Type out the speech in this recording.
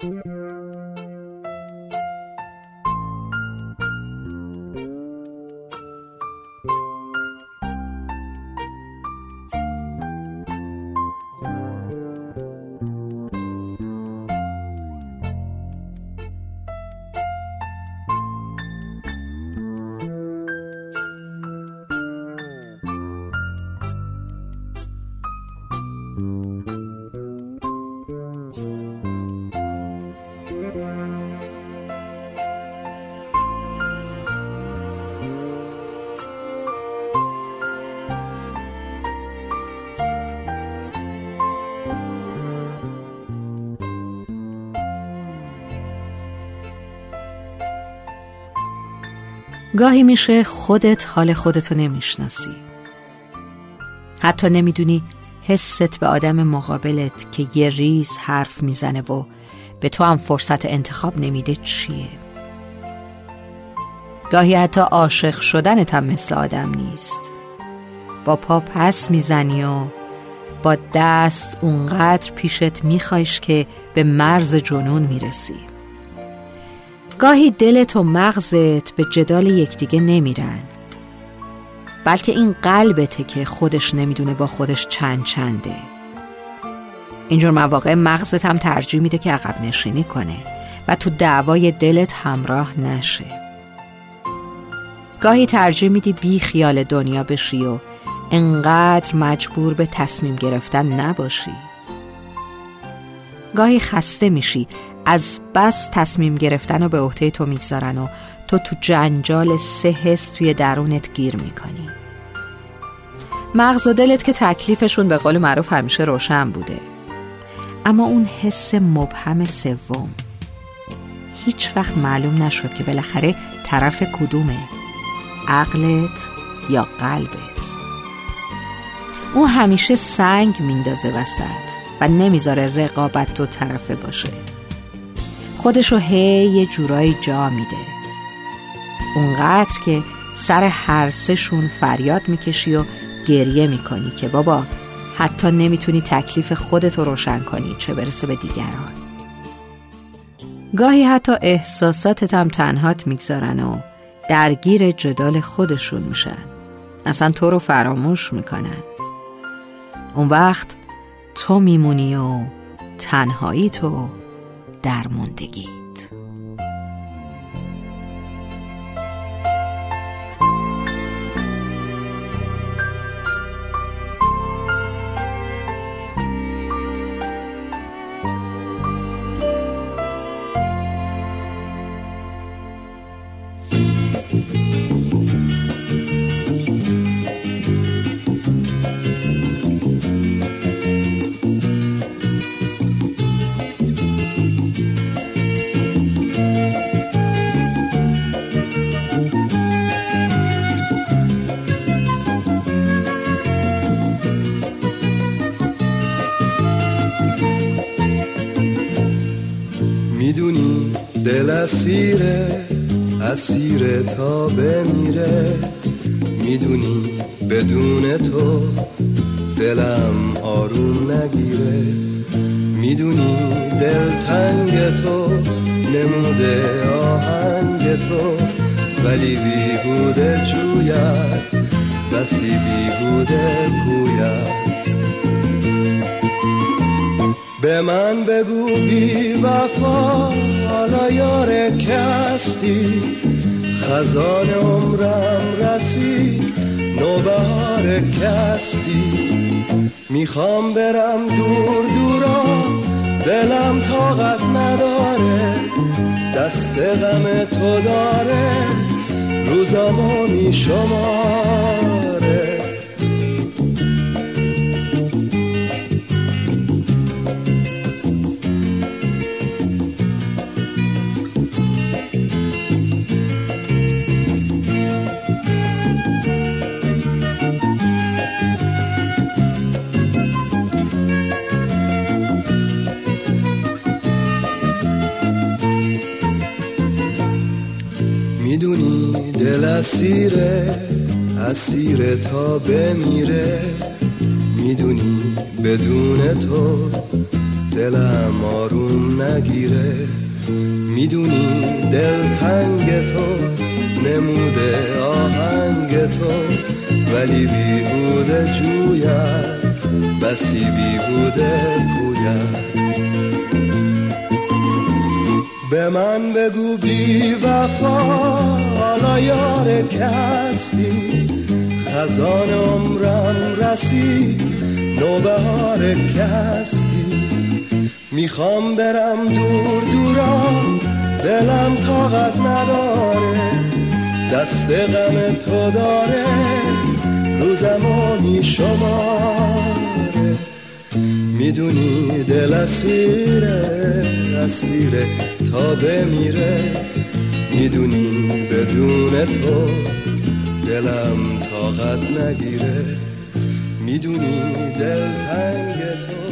Mm-hmm. گاهی میشه خودت حال خودتو نمی‌شناسی. حتی نمی‌دونی حست به آدم مقابلت که یه ریز حرف می‌زنه و به تو هم فرصت انتخاب نمیده چیه. گاهی حتی عاشق شدنت هم مثل آدم نیست. با پا پس می‌زنی و با دست اونقدر پیشت میخوایش که به مرز جنون می‌رسی. گاهی دلت و مغزت به جدال یکدیگه نمیرن. بلکه این قلبته که خودش نمی‌دونه با خودش چند چنده. اینجور مواقع مغزت هم ترجیح میده که عقب نشینی کنه و تو دعوای دلت همراه نشه. گاهی ترجیح میدی بی خیال دنیا بشی و انقدر مجبور به تصمیم گرفتن نباشی. گاهی خسته میشی از بس تصمیم گرفتن و به عهده تو می‌گذارن و تو تو جنجال سه حس توی درونت گیر می‌کنی. مغز و دلت که تکلیفشون به قول معروف همیشه روشن بوده. اما اون حس مبهم سوم. هیچ وقت معلوم نشد که بالاخره طرف کدومه. عقلت یا قلبت. اون همیشه سنگ میندازه وسط و نمی‌ذاره رقابت تو طرفه باشه. خودشو هی یه جورایی جا میده. اونقدر که سر هر سهشون فریاد می‌کشی و گریه می‌کنی که بابا حتی نمی‌تونی تکلیف خودتو روشن کنی چه برسه به دیگران. گاهی حتی احساساتت هم تنهات می‌گذارن و درگیر جدال خودشون میشن. اصلا تو رو فراموش می‌کنن. اون وقت تو میمونی و تنهایی تو درموندگی اسیره اسیر تا بمیره. می‌دونی بدون تو دلم آروم نگیره. می‌دونی دل تنگ تو نموده آهنگ تو ولی بیهوده جوید بسی بیهوده پوید. به من بگو بی وفا حالا یار کستی. خزان عمرم رسید نوبهار کستی. می‌خوام برم دور دورا دلم طاقت نداره دست غم تو داره. روزامو میشماره دل اسیره اسیره تا بمیره. می‌دونی بدون تو دلم آروم نگیره. می‌دونی دل تنگ تو نموده آهنگ تو ولی بیهوده جوید بسی بیهوده پوید به من بگو بی وفا حالا یار کستی. خزان عمرم رسید نوبهار کستی. می‌خوام برم دور دورا دلم طاقت نداره دست غم تو داره روزمو شماره می‌دونی دل اسیره. اسیره تا بمیره. می‌دونی بدون تو دلم طاقت نگیره. می‌دونی دل تنگ تو